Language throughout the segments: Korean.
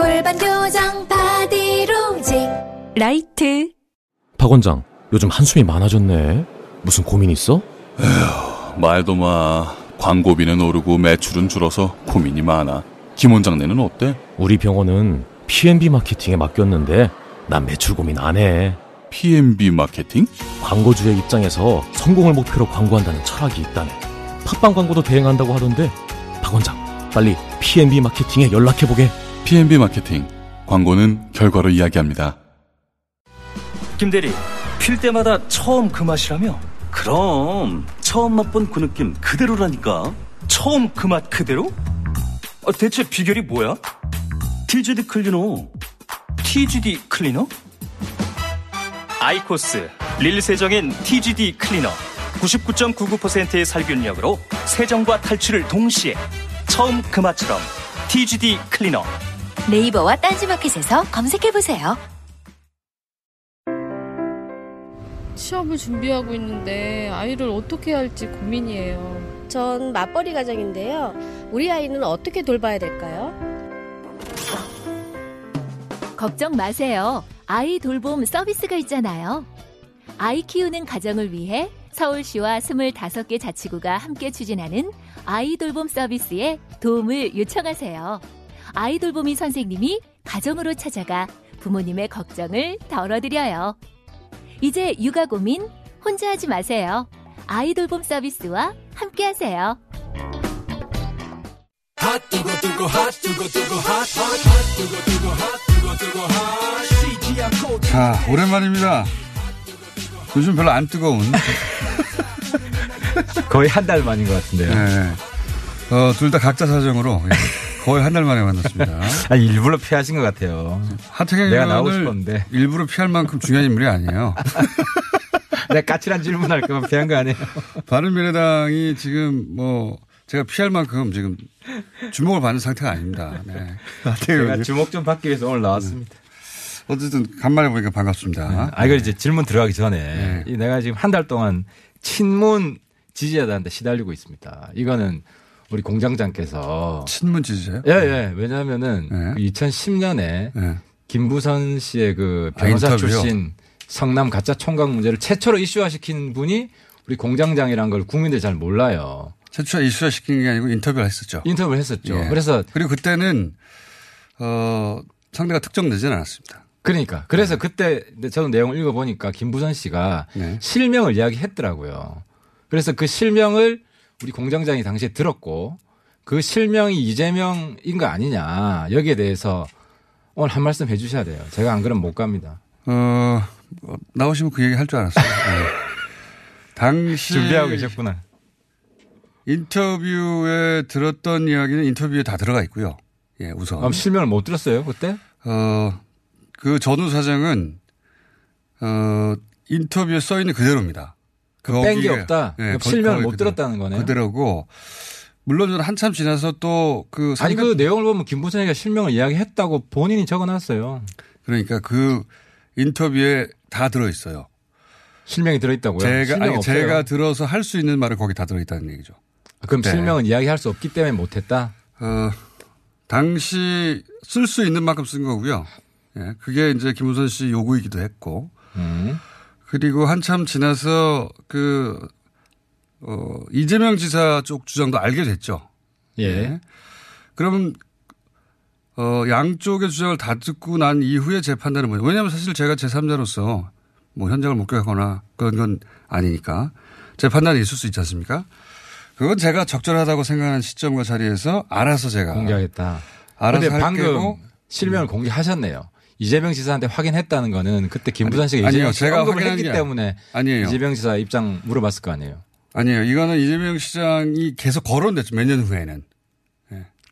골반 교정 바디로직 라이트 박 원장, 요즘 한숨이 많아졌네. 무슨 고민 있어? 말도 마. 광고비는 오르고 매출은 줄어서 고민이 많아. 김 원장네는 어때? 우리 병원은 P&B 마케팅에 맡겼는데 난 매출 고민 안 해. P&B 마케팅? 광고주의 입장에서 성공을 목표로 광고한다는 철학이 있다네. 팟빵 광고도 대행한다고 하던데 박 원장, 빨리 P&B 마케팅에 연락해보게. P&B 마케팅. 광고는 결과로 이야기합니다. 김 대리, 필 때마다 처음 그 맛이라며? 그럼 처음 맛본 그 느낌 그대로라니까. 처음 그 맛 그대로? 어, 대체 비결이 뭐야? TGD 클리너. TGD 클리너? 아이코스 릴 세정인 TGD 클리너. 99.99%의 살균력으로 세정과 탈출을 동시에 처음 그 맛처럼 TGD 클리너. 네이버와 딴지마켓에서 검색해보세요 취업을 준비하고 있는데 아이를 어떻게 할지 고민이에요. 전 맞벌이 가정인데요. 우리 아이는 어떻게 돌봐야 될까요? 걱정 마세요. 아이 돌봄 서비스가 있잖아요. 아이 키우는 가정을 위해 서울시와 25개 자치구가 함께 추진하는 아이 돌봄 서비스에 도움을 요청하세요. 아이 돌 보미 선생님이 가정으로 찾아가 부모님의 걱정을 덜어드려요. 이제 육아 고민 혼자 하지 마세요. 아이 돌봄 서비스와 함께 하세요. 자, 오랜만입니다. 요즘 별로 안 뜨거운. 거의 한 달 만인 것 같은데요. 네. 어, 둘 다 각자 사정으로 예, 거의 한 달 만에 만났습니다. 아니, 일부러 피하신 것 같아요. 하태경 내가 나오고 싶었는데. 일부러 피할 만큼 중요한 인물이 아니에요. 내가 까칠한 질문 할까봐 피한 거 아니에요? 바른미래당이 지금 뭐 제가 피할 만큼 지금 주목을 받는 상태가 아닙니다. 네. 제가 주목 좀 받기 위해서 오늘 나왔습니다. 어쨌든 간만에 보니까 반갑습니다. 아, 이거 이제 질문 들어가기 전에 네. 이 내가 지금 한 달 동안 친문 지지자들한테 시달리고 있습니다. 이거는 우리 공장장께서 친문 지지자요? 예, 예. 왜냐하면은 네. 2010년에 네. 김부선 씨의 그 아, 변호사 인터뷰요? 출신 성남 가짜 총각 문제를 최초로 이슈화시킨 분이 우리 공장장이란 걸 국민들이 잘 몰라요. 최초에 이슈화 시킨 게 아니고 인터뷰를 했었죠. 인터뷰를 했었죠. 예. 그래서 그리고 그때는 어 상대가 특정되지는 않았습니다. 그러니까 그래서 그때 근데 저는 내용을 읽어보니까 김부선 씨가 네. 실명을 이야기했더라고요. 그래서 그 실명을 우리 공장장이 당시에 들었고 그 실명이 이재명인 거 아니냐 여기에 대해서 오늘 한 말씀 해주셔야 돼요. 제가 안 그러면 못 갑니다. 어 어, 나오시면 그 얘기 할 줄 알았어요. 네. 당시 준비하고 계셨구나. 인터뷰에 들었던 이야기는 인터뷰에 다 들어가 있고요. 예, 우선. 그럼 실명을 못 들었어요 그때? 어, 그 전후 사정은, 어, 인터뷰에 써 있는 그대로입니다. 뺀게 거기에- 없다. 실명을 거기 못 그대로. 들었다는 거네요. 그대로고, 물론 저는 한참 지나서 또 그, 아니 그 내용을 보면 김부선이가 실명을 이야기했다고 본인이 적어놨어요. 그러니까 그 인터뷰에 다 들어있어요. 실명이 들어있다고요? 제가, 실명 아니, 없어요. 제가 들어서 할 수 있는 말을 거기 다 들어있다는 얘기죠. 그럼 네. 실명은 이야기할 수 없기 때문에 못했다. 어, 당시 쓸 수 있는 만큼 쓴 거고요. 예, 그게 이제 김우선 씨 요구이기도 했고. 음. 그리고 한참 지나서 그, 어, 이재명 지사 쪽 주장도 알게 됐죠. 예. 그러면, 어, 양쪽의 주장을 다 듣고 난 이후에 제 판단은 뭐예요? 왜냐하면 사실 제가 제3자로서 뭐 현장을 목격하거나 그런 건 아니니까 제 판단이 있을 수 있지 않습니까? 그건 제가 적절하다고 생각하는 시점과 자리에서 알아서 제가 공개하겠다. 알아서 근데 할 방금. 실명을 공개하셨네요. 이재명 지사한테 확인했다는 거는 그때 김부선 씨가 아니, 이재명 아니요. 씨 제가 언급을 확인한 했기 게 때문에 아니에요. 이재명 지사 입장 물어봤을 거 아니에요. 아니에요. 이거는 이재명 시장이 계속 거론됐죠. 몇 년 후에는.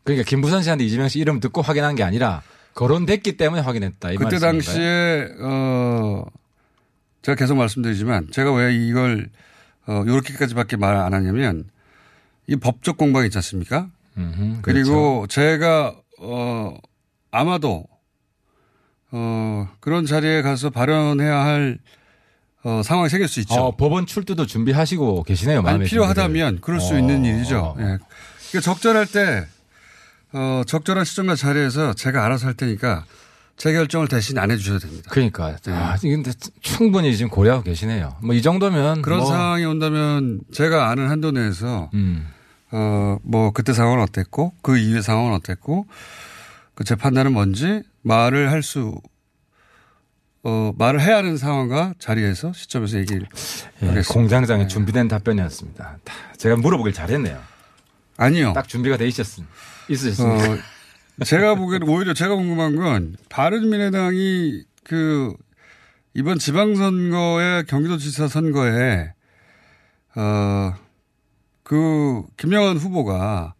그러니까 김부선 씨한테 이재명 씨 이름 듣고 확인한 게 아니라 거론됐기 때문에 확인했다. 이 그때 말씀인가요? 당시에 어 제가 계속 말씀드리지만 제가 왜 이걸 어 요렇게까지밖에 말 안 하냐면 이 법적 공방이 있지 않습니까? 음흠, 그리고 그렇죠. 제가 어 아마도 어 그런 자리에 가서 발언해야 할 어, 상황이 생길 수 있죠. 어, 법원 출두도 준비하시고 계시네요. 아니, 필요하다면. 그럴 수 어, 있는 일이죠. 어, 어. 예. 그러니까 적절할 때, 어, 적절한 시점과 자리에서 제가 알아서 할 테니까 제 결정을 대신 안 해주셔도 됩니다. 그러니까 네. 아, 근데 충분히 지금 고려하고 계시네요. 뭐 이 정도면 그런 뭐, 상황이 온다면 제가 아는 한도 내에서, 음. 어, 뭐 그때 상황은 어땠고 그 이후의 상황은 어땠고 그 제 판단은 뭔지 말을 할 수, 어, 말을 해야 하는 상황과 자리에서 시점에서 얘기를 예. 공장장에 준비된 답변이었습니다. 다 제가 물어보길 잘했네요. 아니요. 딱 준비가 돼 있었, 있으셨습니까? 어, 제가 보기에는 오히려 제가 궁금한 건 바른미래당이 그 이번 지방선거에 경기도지사 선거에 어 그 김영환 후보가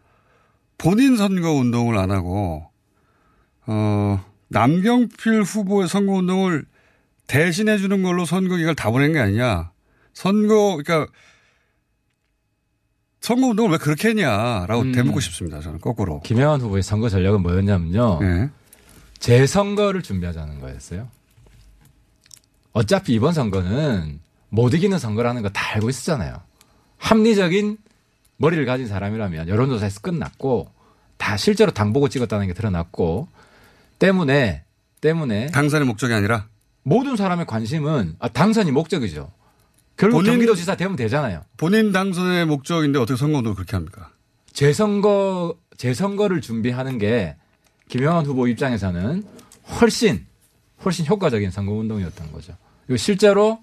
본인 선거 운동을 안 하고 어 남경필 후보의 선거 운동을 대신해 주는 걸로 선거 기간을 다 보낸 게 아니냐. 선거 그러니까 선거 운동을 왜 그렇게 했냐라고 음. 대묻고 싶습니다. 저는 거꾸로. 김영환 후보의 선거 전략은 뭐였냐면요. 네. 재선거를 준비하자는 거였어요. 어차피 이번 선거는 못 이기는 선거라는 거 다 알고 있었잖아요. 합리적인 머리를 가진 사람이라면 여론조사에서 끝났고 다 실제로 당 보고 찍었다는 게 드러났고 때문에 때문에 당선의 목적이 아니라 모든 사람의 관심은 아, 당선이 목적이죠. 결국 본인- 경기도지사 되면 되잖아요. 본인 당선의 목적인데 어떻게 선거 운동을 그렇게 합니까? 재선거 재선거를 준비하는 게 김영환 후보 입장에서는 훨씬 훨씬 효과적인 선거 운동이었던 거죠. 그리고 실제로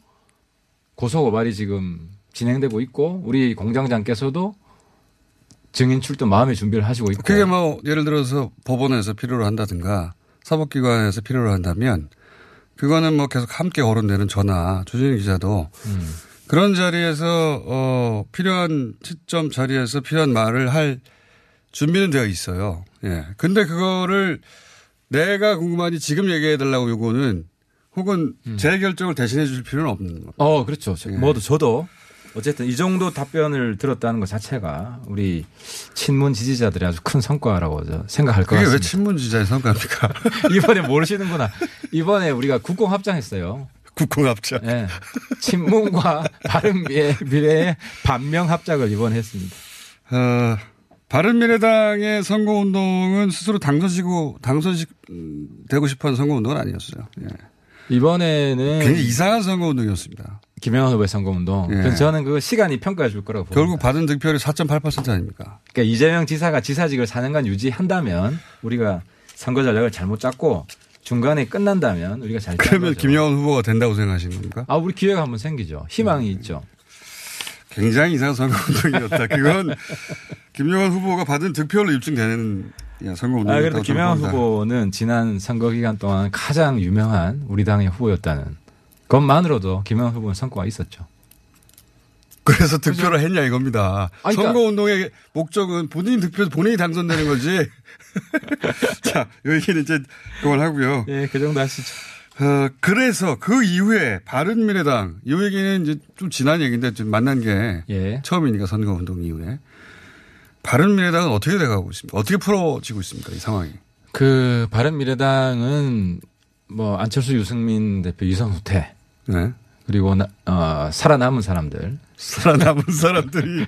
고소 고발이 지금 진행되고 있고 우리 공장장께서도 증인 출두 마음의 준비를 하시고 있고 그게 뭐 예를 들어서 법원에서 필요로 한다든가 사법기관에서 필요로 한다면 그거는 뭐 계속 함께 거론되는 전화 조진희 기자도 음. 그런 자리에서 어 필요한 시점 자리에서 필요한 말을 할 준비는 되어 있어요. 예. 근데 그거를 내가 궁금하니 지금 얘기해 달라고 요거는 혹은 제 결정을 대신해 줄 필요는 없는 거. 어, 그렇죠. 저- 예. 뭐도 저도 어쨌든 이 정도 답변을 들었다는 것 자체가 우리 친문 지지자들의 아주 큰 성과라고 저 생각할 것 그게 왜 같습니다. 친문지자의 성과입니까? 이번에 모르시는구나. 이번에 우리가 국공 합장했어요. 국공 합작. 예. 친문과 바른 미래, 미래의 반명 합작을 이번에 했습니다. 어, 바른미래당의 선거운동은 스스로 당선시고, 당선식, 음, 되고 싶어 하는 선거운동은 아니었어요. 예. 이번에는 굉장히 이상한 선거운동이었습니다. 김영환 후보의 선거운동. 예. 저는 그 시간이 평가해 줄 거라고 봅니다. 결국 받은 득표율이 4.8% 아닙니까? 그러니까 이재명 지사가 지사직을 4년간 유지한다면 우리가 선거 전략을 잘못 짰고 중간에 끝난다면 우리가 잘짠 그러면. 김영환 후보가 된다고 생각하시는 겁니까? 아, 우리 기회가 한번 생기죠. 희망이 있죠. 굉장히 이상한 선거운동이었다. 그건 김영환 후보가 받은 득표로 입증되는 예, 아, 그래도 김영환. 후보는 지난 선거 기간 동안 가장 유명한 우리 당의 후보였다는 것만으로도 김영환 후보는 성과가 있었죠. 그래서 득표를 했냐 이겁니다. 아니, 그러니까- 선거운동의 목적은 본인 득표에서 본인이 당선되는 거지. 자, 요 얘기는 이제 그만하고요. 예, 그 정도 하시죠. 어, 그래서 그 이후에 바른미래당, 이 얘기는 이제 좀 지난 얘기인데 좀 만난 게 예. 처음이니까 선거운동 이후에. 바른미래당은 어떻게 돼가고 있습니까? 어떻게 풀어지고 있습니까? 이 상황이. 그 바른미래당은 뭐 안철수 유승민 대표 유선 후퇴 네. 그리고 나- 어, 살아남은 사람들 살아남은 사람들이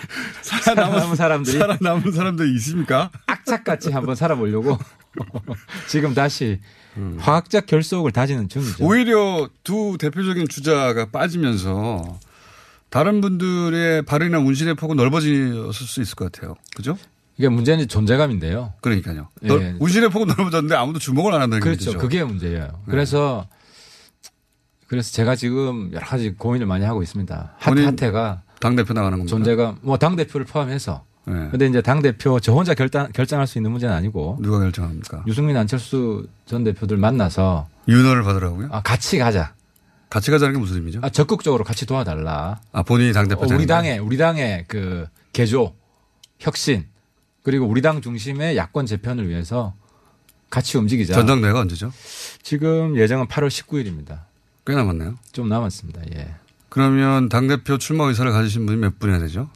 살아남은 사람들이 살아남은 사람들이 있습니까? 악착같이 한번 살아보려고 지금 다시 화학적 결속을 다지는 중이죠. 오히려 두 대표적인 주자가 빠지면서 다른 분들의 발언이나 운신의 폭은 넓어졌을 수 있을 것 같아요. 그죠? 이게 문제는 존재감인데요. 그러니까요. 예. 넓- 운신의 폭은 넓어졌는데 아무도 주목을 안 한다는 그렇죠. 얘기죠. 그게 문제예요. 그래서 그래서 제가 지금 여러 가지 고민을 많이 하고 있습니다. 하태가 당대표 나가는 겁니다. 존재감 뭐당 대표를 포함해서. 네. 근데 이제 당 대표 저 혼자 결단 결정할 수 있는 문제는 아니고 누가 결정합니까? 유승민 안철수 전 대표들 만나서 윤허를 받으라고요? 아, 같이 가자. 같이 가자는 게 무슨 의미죠? 아, 적극적으로 같이 도와달라. 아, 본인이 당 대표 어, 우리 당의 우리 당의 그 개조, 혁신 그리고 우리 당 중심의 야권 재편을 위해서 같이 움직이자. 전당대회가 언제죠? 지금 예정은 8월 19일입니다. 꽤 남았네요. 좀 남았습니다. 예. 그러면 당대표 출마 의사를 가지신 분이 몇 분이나 되죠?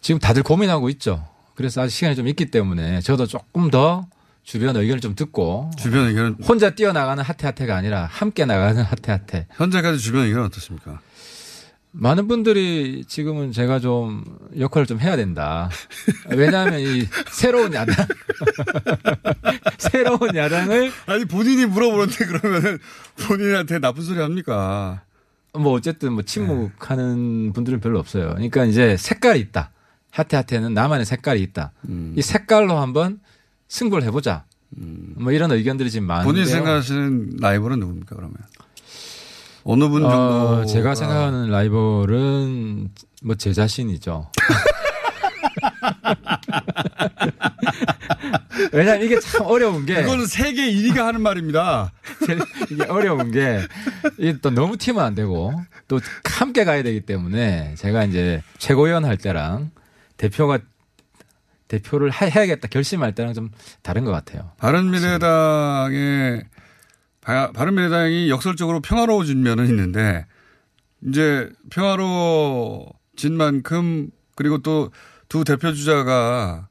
지금 다들 고민하고 있죠. 그래서 아직 시간이 좀 있기 때문에 저도 조금 더 주변 의견을 좀 듣고 주변 의견은 혼자 뛰어나가는 하태하태가 아니라 함께 나가는 하태하태. 현재까지 주변 의견은 어떻습니까? 많은 분들이 지금은 제가 좀 역할을 좀 해야 된다. 왜냐하면 이 새로운 야당, 새로운 야당을 아니 본인이 물어보는데 그러면은 본인한테 나쁜 소리 합니까? 뭐 어쨌든 뭐 침묵하는 분들은 별로 없어요. 그러니까 이제 색깔이 있다. 하태하태는 나만의 색깔이 있다. 음. 이 색깔로 한번 승부를 해보자. 뭐 이런 의견들이 지금 많은데요. 본인 생각하시는 라이벌은 누굽니까 그러면? 어느 분 정도? 어, 제가 생각하는 라이벌은 뭐 제 자신이죠. 왜냐면 이게 참 어려운 게. 그거는 세계 1위가 하는 말입니다. 이게 어려운 게, 이게 또 너무 튀면 안 되고, 또 함께 가야 되기 때문에, 제가 이제 최고위원 할 때랑 대표가, 대표를 하- 해야겠다 결심할 때랑 좀 다른 것 같아요. 바른미래당의 바- 바른미래당이 역설적으로 평화로워진 면은 있는데 이제 평화로워진 만큼 그리고 또 두 대표 주자가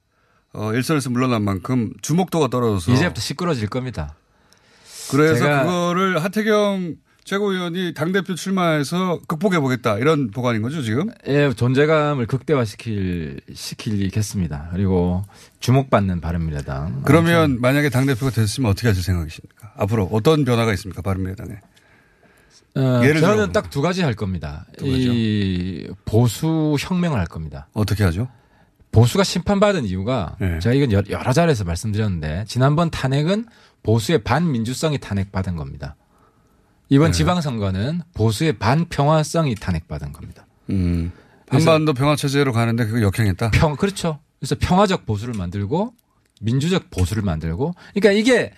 어, 일선에서 물러난 만큼 주목도가 떨어져서 이제부터 시끄러질 겁니다. 그래서 그거를 하태경 최고위원이 당대표 출마해서 극복해 보겠다 이런 보관인 거죠 지금? 예, 존재감을 극대화시킬, 시키겠습니다. 그리고 주목받는 바른미래당. 그러면 만약에 당 대표가 됐으면 어떻게 하실 생각이십니까? 앞으로 어떤 변화가 있습니까 바른미래당에? 어, 예를 저는 딱 두 가지 할 겁니다. 이 보수 혁명을 할 겁니다. 어떻게 하죠? 보수가 심판받은 이유가 네. 제가 이건 여- 여러 자리에서 말씀드렸는데 지난번 탄핵은 보수의 반민주성이 탄핵받은 겁니다. 이번 네. 지방선거는 보수의 반평화성이 탄핵받은 겁니다. 음. 한반도 평화 체제로 가는데 그거 역행했다. 평 그렇죠. 그래서 평화적 보수를 만들고 민주적 보수를 만들고 그러니까 이게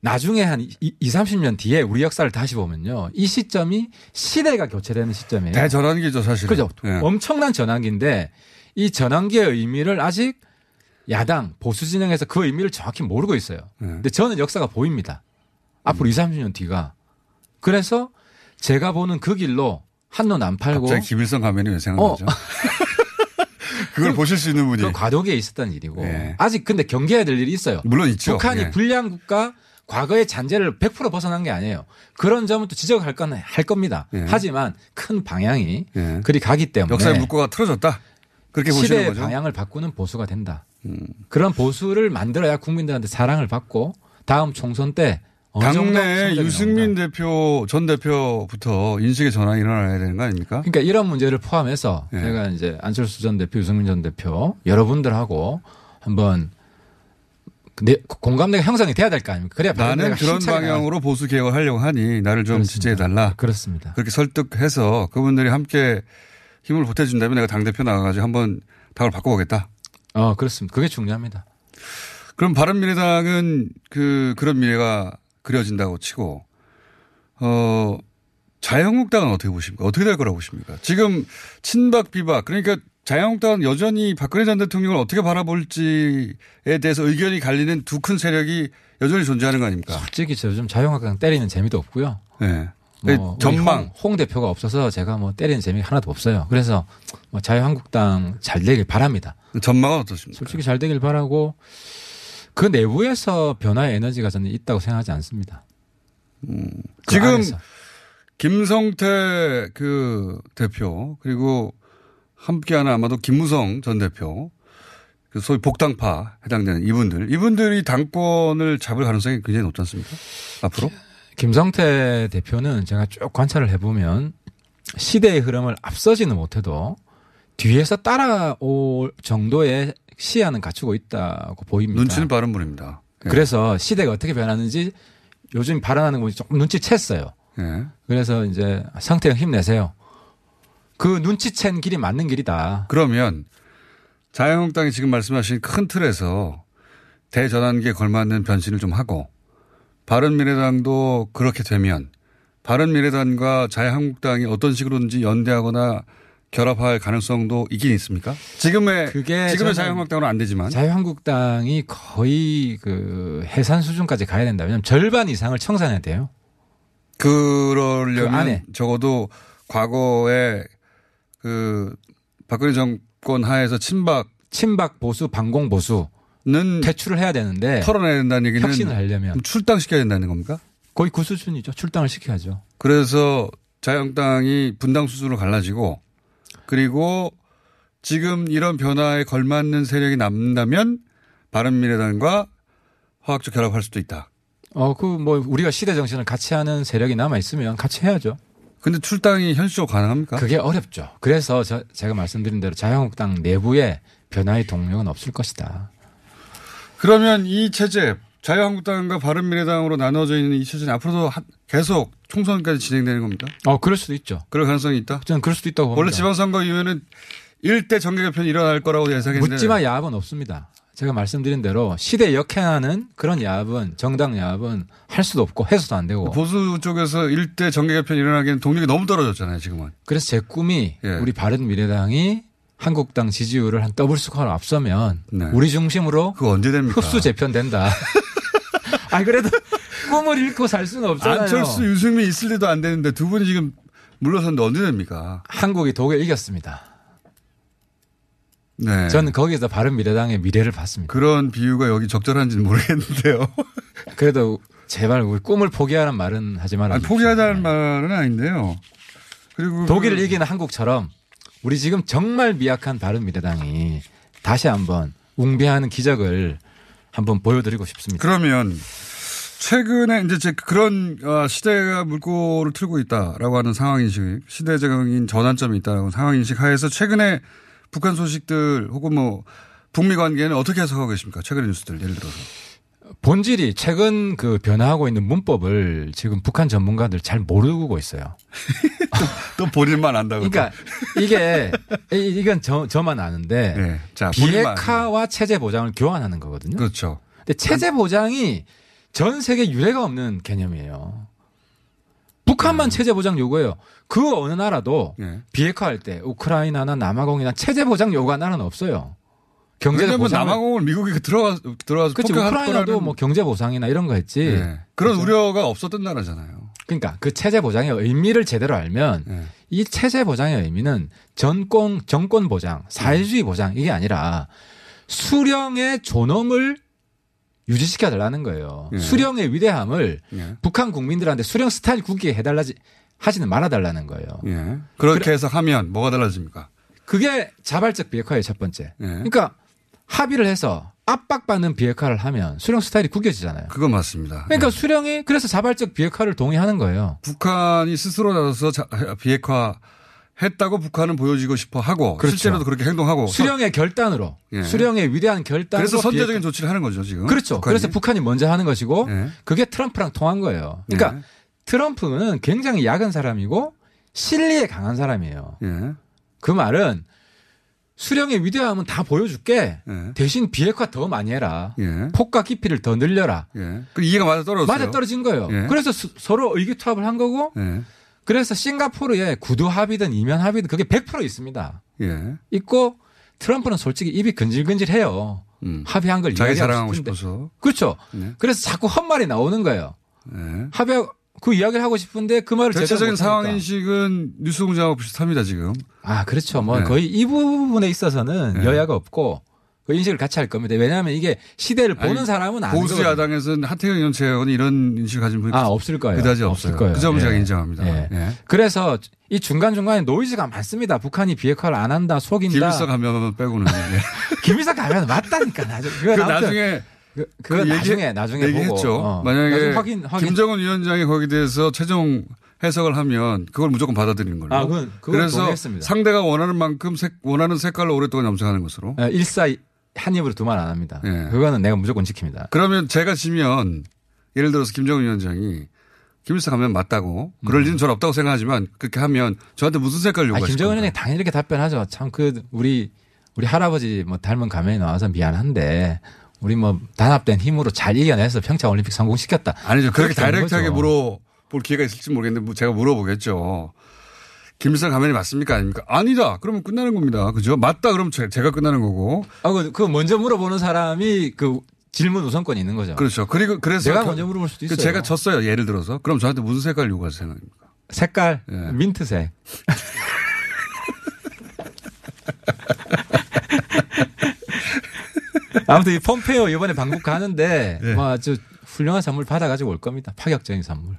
나중에 한 2, 30년 뒤에 우리 역사를 다시 보면요. 이 시점이 시대가 교체되는 시점이에요. 대전환기죠 사실. 그죠. 엄청난 전환기인데 이 전환기의 의미를 아직 야당 보수 진영에서 그 의미를 정확히 모르고 있어요. 네. 근데 저는 역사가 보입니다. 음. 앞으로 2, 30년 뒤가. 그래서 제가 보는 그 길로 한눈 안 팔고 갑자기 김일성 가면이 왜 생각나죠? 그걸 보실 수 있는 분이. 그 과도기에 있었던 일이고 네. 아직 근데 경계해야 될 일이 있어요. 물론 있죠. 북한이 예. 불량 국가 과거의 잔재를 100% 벗어난 게 아니에요. 그런 점은 또 지적할 건 할 겁니다. 예. 하지만 큰 방향이 예. 그리 가기 때문에 역사의 물꼬가 틀어졌다. 그렇게 보시는 시대의 거죠. 음. 방향을 바꾸는 보수가 된다. 그런 보수를 만들어야 국민들한테 사랑을 받고 다음 총선 때 당내 유승민 대표 전 대표부터 인식의 전환이 일어나야 되는 거 아닙니까? 그러니까 이런 문제를 포함해서 예. 제가 이제 안철수 전 대표, 유승민 전 대표 여러분들하고 한번 내, 공감대가 형성이 돼야 될 거 아닙니까? 그래야 나는 그런 방향으로 보수 개혁을 하려고 하니 나를 좀 지지해 달라. 그렇습니다. 그렇게 설득해서 그분들이 함께 힘을 보태준다면 내가 당 대표 나가가지고 한번 당을 바꿔보겠다. 어 그렇습니다. 그게 중요합니다. 그럼 바른미래당은 그 그런 미래가 그려진다고 치고 어 자유한국당은 어떻게 보십니까? 어떻게 될 거라고 보십니까? 지금 친박 비박 그러니까 자유한국당은 여전히 박근혜 전 대통령을 어떻게 바라볼지에 대해서 의견이 갈리는 두 큰 세력이 여전히 존재하는 거 아닙니까? 솔직히 저 요즘 자유한국당 때리는 재미도 없고요. 네. 뭐 전망. 홍, 홍 대표가 없어서 제가 뭐 때리는 재미가 하나도 없어요. 그래서 뭐 자유한국당 잘 되길 바랍니다. 전망은 어떻습니까? 솔직히 잘 되길 바라고 그 내부에서 변화의 에너지가 저는 있다고 생각하지 않습니다. 그 지금 안에서. 김성태 그 대표 그리고 함께하는 아마도 김무성 전 대표 그 소위 복당파 해당되는 이분들 이분들이 당권을 잡을 가능성이 굉장히 높지 않습니까? 앞으로 김성태 대표는 제가 쭉 관찰을 해보면 시대의 흐름을 앞서지는 못해도 뒤에서 따라올 정도의 시야는 갖추고 있다고 보입니다. 눈치는 빠른 분입니다. 예. 그래서 시대가 어떻게 변하는지 요즘 발언하는 분이 조금 눈치챘어요. 예. 그래서 이제 성태형 힘내세요. 그 눈치챈 길이 맞는 길이다. 그러면 자유한국당이 지금 말씀하신 큰 틀에서 대전환기에 걸맞는 변신을 좀 하고 바른미래당도 그렇게 되면 바른미래당과 자유한국당이 어떤 식으로든지 연대하거나 결합할 가능성도 있긴 있습니까? 지금의 그게 지금의 저는 자유한국당으로는 안 되지만 자유한국당이 거의 그 해산 수준까지 가야 된다. 왜냐하면 절반 이상을 청산해야 돼요. 그러려면 그. 적어도 과거에 그 박근혜 정권 하에서 친박 친박 보수, 반공 보수는 퇴출을 해야 되는데 털어내야 된다는 얘기는 혁신을 하려면 출당시켜야 된다는 겁니까? 거의 그 수준이죠. 출당을 시켜야죠. 그래서 자유한국당이 분당 수준으로 갈라지고 그리고 지금 이런 변화에 걸맞는 세력이 남는다면 바른미래당과 화학적 결합할 수도 있다. 어, 그 뭐 우리가 시대 정신을 같이 하는 세력이 남아 있으면 같이 해야죠. 근데 출당이 현실적으로 가능합니까? 그게 어렵죠. 그래서 저, 제가 말씀드린 대로 자유한국당 내부에 변화의 동력은 없을 것이다. 그러면 이 체제 자유한국당과 바른미래당으로 나눠져 있는 이 체제는 앞으로도 한- 계속 총선까지 진행되는 겁니까? 어, 그럴 수도 있죠. 그럴 가능성이 있다? 저는 그럴 수도 있다고 봅니다. 원래 지방선거 이후에는 일대 정계 개편이 일어날 거라고 예상했는데 묻지마 야합은 없습니다. 제가 말씀드린 대로 시대 역행하는 그런 야합은 정당 야합은 할 수도 없고 해서도 안 되고 보수 쪽에서 일대 정계 개편이 일어나기에는 동력이 너무 떨어졌잖아요, 지금은. 그래서 제 꿈이 예. 우리 바른 미래당이 한국당 지지율을 한 더블 스코어로 앞서면 네. 우리 중심으로 그거 언제 됩니까? 흡수 재편된다. 아 그래도 꿈을 잃고 살 수는 없잖아요. 안철수, 유승민 있을 때도 안 되는데 두 분이 지금 물러섰는데 언제 됩니까? 한국이 독일 이겼습니다. 네. 저는 거기서 바른 미래당의 미래를 봤습니다. 그런 비유가 여기 적절한지는 모르겠는데요. 그래도 제발 우리 꿈을 포기하라는 말은 하지 말아. 포기하자는 말은 아닌데요. 그리고 독일을 그- 이기는 한국처럼 우리 지금 정말 미약한 바른 미래당이 다시 한번 웅비하는 기적을 한번 보여드리고 싶습니다. 그러면 최근에 이제 제 그런 어, 시대가 물꼬를 틀고 있다라고 하는 상황인식, 시대적인 전환점이 있다라고 상황인식 하에서 최근에 북한 소식들 혹은 뭐 북미 관계는 어떻게 해석하고 계십니까? 최근의 뉴스들 예를 들어서. 본질이 최근 그 변화하고 있는 문법을 지금 북한 전문가들 잘 모르고 있어요. 또 본인만 안다고. 그러니까 이게 이- 이건 저, 저만 아는데 네. 자, 비핵화와 체제 보장을 교환하는 거거든요. 그렇죠. 근데 체제 보장이 전 세계 유례가 없는 개념이에요. 북한만 체제 보장 요구해요. 그 어느 나라도 네. 비핵화할 때 우크라이나나 남아공이나 체제 보장 요구한 나라는 없어요. 경제 보장 남아공을 미국이 들어가 들어가서 폭격할 우크라이나도 뭐 경제 보상이나 이런 거 했지. 네. 그런 우려가 없었던 나라잖아요. 그러니까 그 체제 보장의 의미를 제대로 알면 네. 이 체제 보장의 의미는 정권 정권 보장, 사회주의 보장 이게 아니라 수령의 존엄을 유지시켜 달라는 거예요. 예. 수령의 위대함을 예. 북한 국민들한테 수령 스타일 굳게 해달라지 하지는 말아 달라는 거예요. 예. 그렇게 해서 하면 뭐가 달라집니까? 그게 자발적 비핵화의 첫 번째. 예. 그러니까 합의를 해서 압박받는 비핵화를 하면 수령 스타일이 구겨지잖아요. 그건 맞습니다. 그러니까 수령이 그래서 자발적 비핵화를 동의하는 거예요. 북한이 스스로 나서서 자- 비핵화 했다고 북한은 보여지고 싶어 하고 그렇죠. 실제로도 그렇게 행동하고 수령의 결단으로 예. 수령의 위대한 결단으로 그래서 선제적인 비핵화- 조치를 하는 거죠 지금. 그렇죠. 북한이. 그래서 북한이 먼저 하는 것이고 예. 그게 트럼프랑 통한 거예요. 그러니까 예. 트럼프는 굉장히 약은 사람이고 실리에 강한 사람이에요. 예. 그 말은 수령의 위대함은 다 보여줄게. 예. 대신 비핵화 더 많이 해라. 예. 폭과 깊이를 더 늘려라. 예. 그 이해가 맞아 떨어졌어요. 맞아 떨어진 거예요. 예. 그래서 수- 서로 의기투합을 한 거고 예. 그래서 싱가포르에 구두 합의든 이면 합의든 그게 100% 있습니다. 예. 있고 트럼프는 솔직히 입이 근질근질해요. 음. 합의한 걸 자기 자랑하고 싶은데. 싶어서. 그렇죠. 네. 그래서 자꾸 헛말이 나오는 거예요. 예. 합의 그 이야기를 하고 싶은데 그 말을 대체적인. 상황 인식은 뉴스공장하고 비슷합니다 지금. 아 그렇죠. 뭐 네. 거의 이 부분에 있어서는 네. 여야가 없고 그 인식을 같이 할 겁니다. 왜냐하면 이게 시대를 보는 아니, 사람은 아는 보수. 야당에서는 하태경 의원 의원이 이런 인식을 가진 분이 아 없을 거예요. 그다지 없을 없어요. 거예요. 그 점은 예. 제가 인정합니다. 예. 예. 그래서 이 중간 중간에 노이즈가 많습니다. 북한이 비핵화를 안 한다, 속인다. 김일성 가면 빼고는. 예. 김일성 가면 맞다니까 나중에. 그거 그 나중에 그, 얘기- 나중에 나중에 얘기했죠. 보고 어. 만약에 나중에 확인 확인. 김정은 위원장이 거기에 대해서 최종 해석을 하면 그걸 무조건 받아들이는 걸로. 아, 그건- 그건 그래서 동의했습니다. 상대가 원하는 만큼 색, 원하는 색깔로 오랫동안 염색하는 것으로. 어, 일사 한 입으로 두 말 안 합니다. 예. 그거는 내가 무조건 지킵니다. 그러면 제가 지면 예를 들어서 김정은 위원장이 김일성 가면 맞다고 그럴 일은 전 없다고 생각하지만 그렇게 하면 저한테 무슨 색깔을 음. 아, 요구하실 김정은? 의원이 당연히 이렇게 답변하죠. 참 그 우리 우리 할아버지 뭐 닮은 가면이 나와서 미안한데 우리 뭐 단합된 힘으로 잘 이겨내서 평창 올림픽 성공시켰다. 아니죠. 그렇게 다이렉트하게. 물어볼 기회가 있을지 모르겠는데 뭐 제가 물어보겠죠. 김일성 가면이 맞습니까? 아닙니까? 아니다. 그러면 끝나는 겁니다. 그죠? 맞다. 그러면 제- 제가 끝나는 거고. 아, 그, 그 먼저 물어보는 사람이 그 질문 우선권이 있는 거죠. 그렇죠. 그리고 그래서 내가 겨- 먼저 물어볼 수도 그 있어요. 제가 졌어요. 예를 들어서. 그럼 저한테 무슨 색깔 요구할 생각입니까? 색깔 예. 민트색. 아무튼 이 폼페이오 이번에 방북 가는데 예. 뭐 아주 훌륭한 선물 받아가지고 올 겁니다. 파격적인 선물.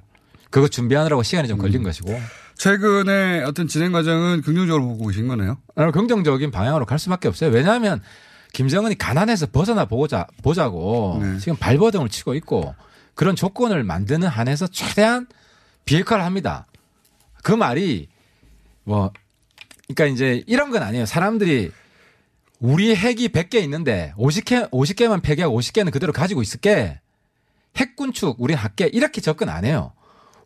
그거 준비하느라고 시간이 좀 음. 걸린 것이고 최근에 어떤 진행 과정은 긍정적으로 보고 계신 거네요. 어, 긍정적인 방향으로 갈 수밖에 없어요. 왜냐하면 김정은이 가난해서 벗어나 보자 보자고 네. 지금 발버둥을 치고 있고 그런 조건을 만드는 한에서 최대한 비핵화를 합니다. 그 말이 뭐 그러니까 이제 이런 건 아니에요. 사람들이 우리 핵이 100개 있는데 50개 50개만 폐기하고 50개는 그대로 가지고 있을게. 핵 군축 우리 할게 이렇게 접근 안 해요.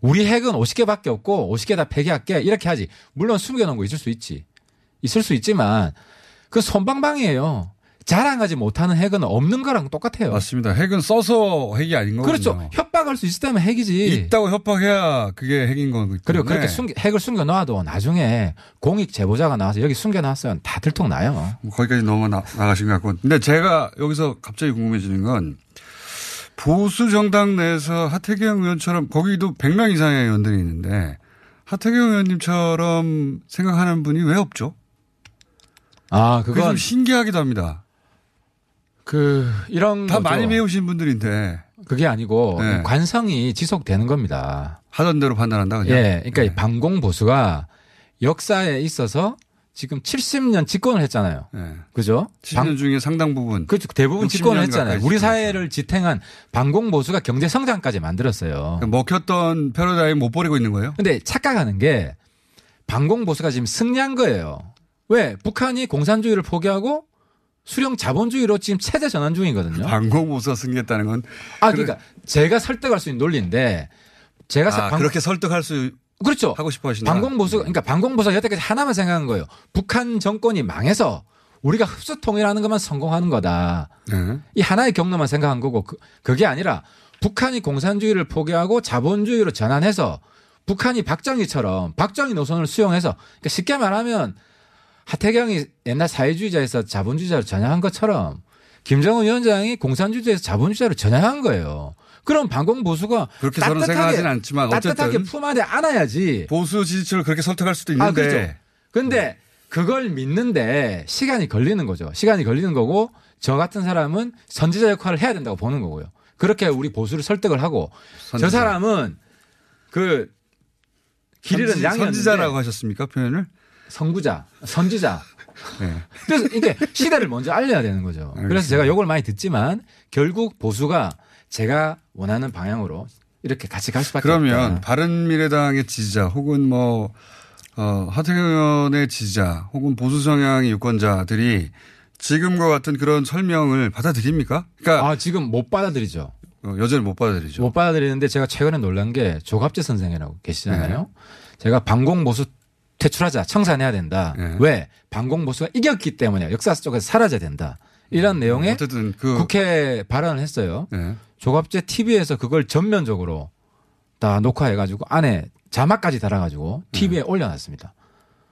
우리 핵은 50개밖에 없고 50개 다 폐기할게 이렇게 하지. 물론 숨겨놓은 거 있을 수 있지. 있을 수 있지만 그 손방방이에요. 자랑하지 못하는 핵은 없는 거랑 똑같아요. 맞습니다. 핵은 써서 핵이 아닌 거거든요. 그렇죠. 협박할 수 있을 때면 핵이지. 있다고 협박해야 그게 핵인 거기 그리고. 그렇게 숨 핵을 숨겨 놔도 나중에 공익 제보자가 나와서 여기 숨겨 놨으면 다 들통 나요. 뭐 거기까지 넘어 나, 나가신 것 같고. 근데 제가 여기서 갑자기 궁금해지는 건 보수 정당 내에서 하태경 의원처럼 거기도 100명 이상의 의원들이 있는데 하태경 의원님처럼 생각하는 분이 왜 없죠? 아, 그건 좀 신기하기도 합니다. 그 이런 다 거죠. 많이 배우신 분들인데 그게 아니고 네. 관성이 지속되는 겁니다. 하던 대로 판단한다 그냥. 예, 그러니까 이 반공 보수가 역사에 있어서 지금 70년 집권을 했잖아요. 예. 그죠? 70년 중에 상당 부분. 그 대부분 60년 집권을 했잖아요. 우리. 사회를 지탱한 반공 보수가 경제 성장까지 만들었어요. 그러니까 먹혔던 패러다임 못 버리고 있는 거예요? 근데 착각하는 게 반공 보수가 지금 승리한 거예요. 왜? 북한이 공산주의를 포기하고 수령 자본주의로 지금 체제 전환 중이거든요. 반공 보수가 승리했다는 건. 아, 그러니까 제가 설득할 수 있는 논리인데 제가 아, 방- 그렇게 설득할 수 그렇죠. 하고 싶어 하신다. 반공보수 그러니까 반공보수가 여태까지 하나만 생각한 거예요. 북한 정권이 망해서 우리가 흡수 통일하는 것만 성공하는 거다. 네. 이 하나의 경로만 생각한 거고 그, 그게 아니라 북한이 공산주의를 포기하고 자본주의로 전환해서 북한이 박정희처럼 박정희 노선을 수용해서 그러니까 쉽게 말하면 하태경이 옛날 사회주의자에서 자본주의자로 전향한 것처럼 김정은 위원장이 공산주의자에서 자본주의자로 전향한 거예요. 그럼 반공 보수가 그렇게 저는 생각하진 않지만 따뜻하게 품 안에 안아야지. 보수 지지층을 그렇게 설득할 수도 아, 있는데 그렇죠. 근데 그걸 믿는데 시간이 걸리는 거죠. 시간이 걸리는 거고 저 같은 사람은 선지자 역할을 해야 된다고 보는 거고요. 그렇게 우리 보수를 설득을 하고 저 선지자. 사람은 그길 잃은 선지- 양이었는데 선지자라고 하셨습니까 표현을? 선구자, 선지자. 네. 그래서 이게 시대를 먼저 알려야 되는 거죠. 그래서 제가 욕을 많이 듣지만 결국 보수가 제가 원하는 방향으로 이렇게 같이 갈 수밖에 그러면 없다. 바른미래당의 지지자 혹은 뭐 어, 하태경 의원의 지지자 혹은 보수 성향의 유권자들이 지금과 같은 그런 설명을 받아들입니까? 그러니까 아 지금 못 받아들이죠. 어, 여전히 못 받아들이죠. 못 받아들이는데 제가 최근에 놀란 게 조갑재 선생이라고 계시잖아요. 네. 제가 반공보수 퇴출하자, 청산해야 된다. 네. 왜? 반공보수가 이겼기 때문에 역사 속에서 사라져야 된다. 이런 내용의 음, 어쨌든 그 국회 발언을 했어요. 네. 조갑재 TV에서 그걸 전면적으로 다 녹화해가지고 안에 자막까지 달아가지고 TV에 네. 올려놨습니다.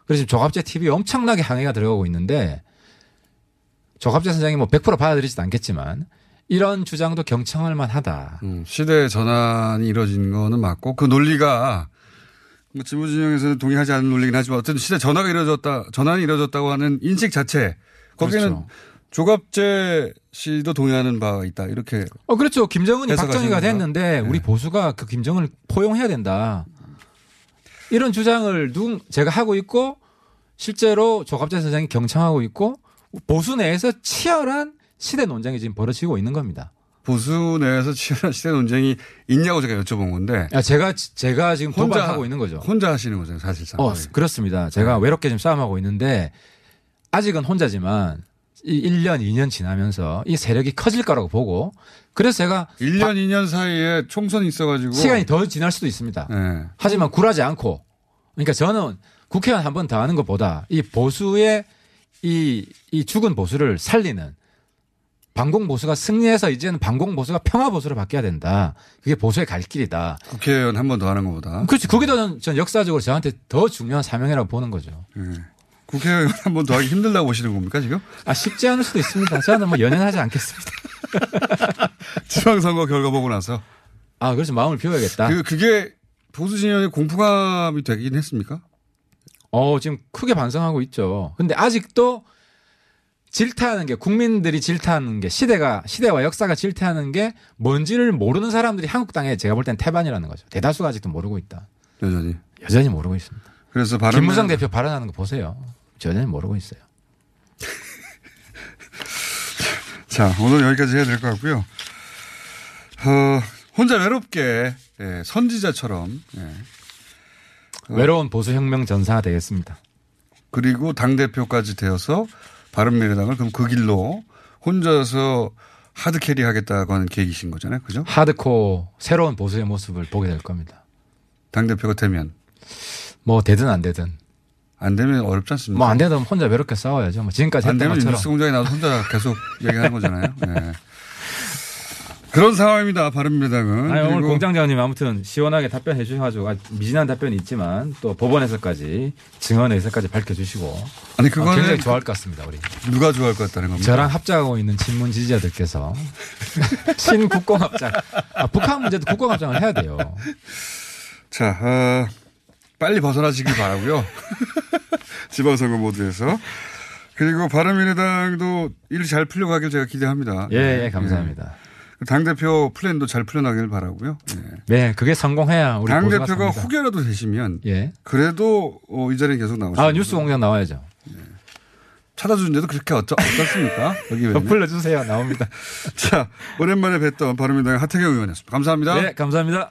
그래서 지금 조갑재 TV에 엄청나게 항의가 들어가고 있는데 조갑재 선생이 뭐 100% 받아들이지도 않겠지만 이런 주장도 경청할 만하다. 음, 시대 전환이 이루어진 거는 맞고 그 논리가 뭐 지부 진영에서는 동의하지 않는 논리긴 하지만 어쨌든 시대 전화가 이루어졌다, 전환이 이루어졌다고 하는 인식 자체 거기에는 그렇죠. 조갑재 씨도 동의하는 바가 있다 이렇게 어, 그렇죠. 김정은이 박정희가? 됐는데 우리 보수가 그 김정은을 포용해야 된다. 이런 주장을 누 제가 하고 있고 실제로 조갑재 선생이 경청하고 있고 보수 내에서 치열한 시대 논쟁이 지금 벌어지고 있는 겁니다. 보수 내에서 치열한 시대 논쟁이 있냐고 제가 여쭤본 건데 야, 제가 제가 지금 혼자 도발하고 있는 거죠. 혼자 하시는 거잖아요, 사실상. 어, 그렇습니다. 제가 네. 외롭게 지금 싸움하고 있는데 아직은 혼자지만 이 1년, 2년 지나면서 이 세력이 커질 거라고 보고 그래서 제가 1년, 2년 사이에 총선이 있어가지고 시간이 더 지날 수도 있습니다. 네. 하지만 굴하지 않고 그러니까 저는 국회의원 한 번 더 하는 것보다 이 보수의 이, 이 죽은 보수를 살리는 반공 보수가 승리해서 이제는 반공 보수가 평화 보수로 바뀌어야 된다. 그게 보수의 갈 길이다. 국회의원 한 번 더 하는 것보다. 그렇지. 그게 더 전 역사적으로 저한테 더 중요한 사명이라고 보는 거죠. 네. 국회의원 한 번 더 하기 힘들다고 보시는 겁니까, 지금? 아, 쉽지 않을 수도 있습니다. 저는 뭐 연연하지 않겠습니다. 지방선거 결과 보고 나서. 아, 그래서 마음을 비워야겠다. 그, 그게 보수 진영의 공포감이 되긴 했습니까? 어, 지금 크게 반성하고 있죠. 근데 아직도 질타하는 게 국민들이 질타하는 게 시대가 시대와 역사가 질타하는 게 뭔지를 모르는 사람들이 한국당에 제가 볼 땐 태반이라는 거죠. 대다수가 아직도 모르고 있다. 여전히. 여전히 모르고 있습니다. 그래서 김무성 대표 발언하는 거 보세요. 여전히 모르고 있어요. 자, 오늘 여기까지 해야 될 것 같고요. 어, 혼자 외롭게 예, 선지자처럼 예. 외로운 보수혁명 전사가 되겠습니다. 그리고 당 대표까지 되어서 바른미래당을 그럼 그 길로 혼자서 hard carry 하겠다고 하는 계획이신 거잖아요, 그죠? 하드코 새로운 보수의 모습을 보게 될 겁니다. 당 대표가 되면 뭐 되든 안 되든 안 되면 어렵지 않습니까? 뭐 안 되면 혼자 외롭게 싸워야죠. 뭐 지금까지 안 되면. 뉴스 공장에 나와서 혼자 계속 얘기하는 거잖아요. 예. 그런 상황입니다, 바른미래당은. 아니, 오늘 공장장님 아무튼 시원하게 답변해 주셔가지고 아, 미진한 답변이 있지만 또 법원에서까지 증언 의사까지 밝혀주시고 아니, 아, 그거는 굉장히 좋아할 것 같습니다 우리 누가 좋아할 것 같다는 겁니다. 저랑 합작하고 있는 친문 지지자들께서 신국공합작 아, 북한 문제도 국공합작을 해야 돼요. 자, 어, 빨리 벗어나시길 바라고요. 지방선거 모드에서. 그리고 바른미래당도 일 잘 풀려가길 제가 기대합니다. 예, 예 감사합니다. 예. 당대표 플랜도 잘 풀려나길 바라고요. 예. 네, 그게 성공해야 우리 보수가 당대표가. 후계라도 되시면 예. 그래도 어, 이 자리에 계속 나오시죠. 아 뉴스 공장 나와야죠. 찾아주는데도 그렇게 어쩌, 어떻습니까? 여기 왜? 불러주세요. 나옵니다. 자, 오랜만에 뵀던 바른미래당의 하태경 의원이었습니다. 감사합니다. 네, 감사합니다.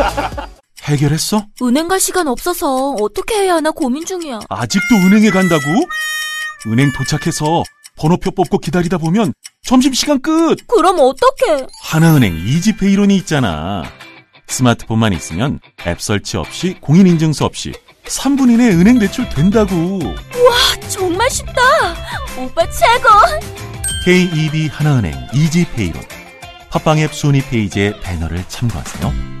해결했어? 은행 갈 시간 없어서 어떻게 해야 하나 고민 중이야. 아직도 은행에 간다고? 은행 도착해서 번호표 뽑고 기다리다 보면 점심시간 끝! 그럼 어떡해? 하나은행 이지페이론이 있잖아. 스마트폰만 있으면 앱 설치 없이 공인인증서 없이 3분 이내 은행 대출 된다고. 와, 정말 쉽다. 오빠 최고. KEB 하나은행 이지페이론. 팟빵 앱 순위 페이지의 배너를 참고하세요.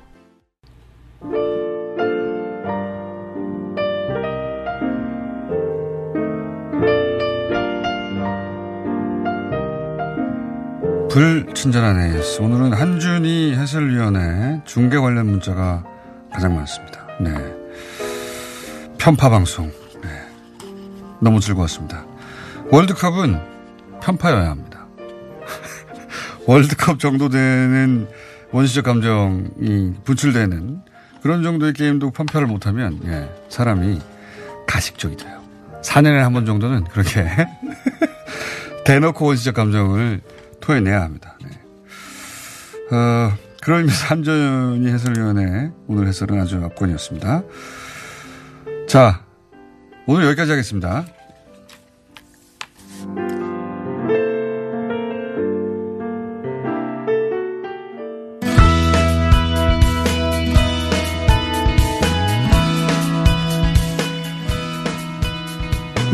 불친절한 AS. 오늘은 한준희 해설위원회 중계 관련 문자가 가장 많습니다. 네. 편파 방송. 네. 너무 즐거웠습니다. 월드컵은 편파여야 합니다. 월드컵 정도 되는 원시적 감정이 분출되는 그런 정도의 게임도 편파를 못하면 예, 사람이 가식적이 돼요. 4년에 한 번 정도는 그렇게 대놓고 원시적 감정을 토해내야 합니다. 네. 어, 그런 의미에서 한전이 해설위원회 오늘 해설은 아주 압권이었습니다. 자, 오늘 여기까지 하겠습니다.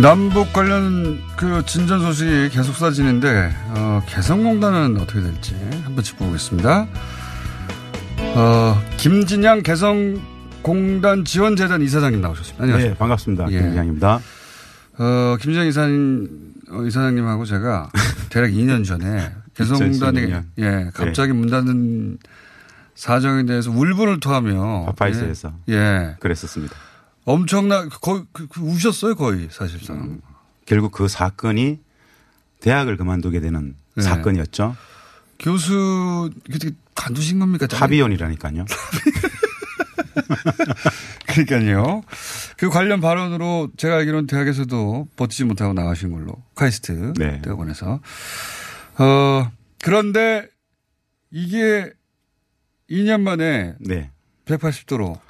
남북 관련 그 진전 소식이 계속 쏟아지는데 어, 개성공단은 어떻게 될지 한번 짚어보겠습니다. 어, 김진양 개성공단 지원재단 이사장님 나오셨습니다. 안녕하세요. 네, 반갑습니다. 예. 김진양입니다. 어, 김진양 이사님, 어, 이사장님하고 제가 대략 2년 전에 개성공단이 2016년. 예, 갑자기 문 닫는 사정에 대해서 울분을 토하며 파파이스에서 예, 예. 그랬었습니다. 엄청나 거의 그, 그 우셨어요 거의 사실상. 결국 그 사건이 대학을 그만두게 되는 네. 사건이었죠. 교수 어떻게 간두신 겁니까? 합의원이라니까요. 그러니까요. 그 관련 발언으로 제가 알기로는 대학에서도 버티지 못하고 나가신 걸로 카이스트 네. 대학원에서. 어 그런데 이게 2년 만에 네. 180도로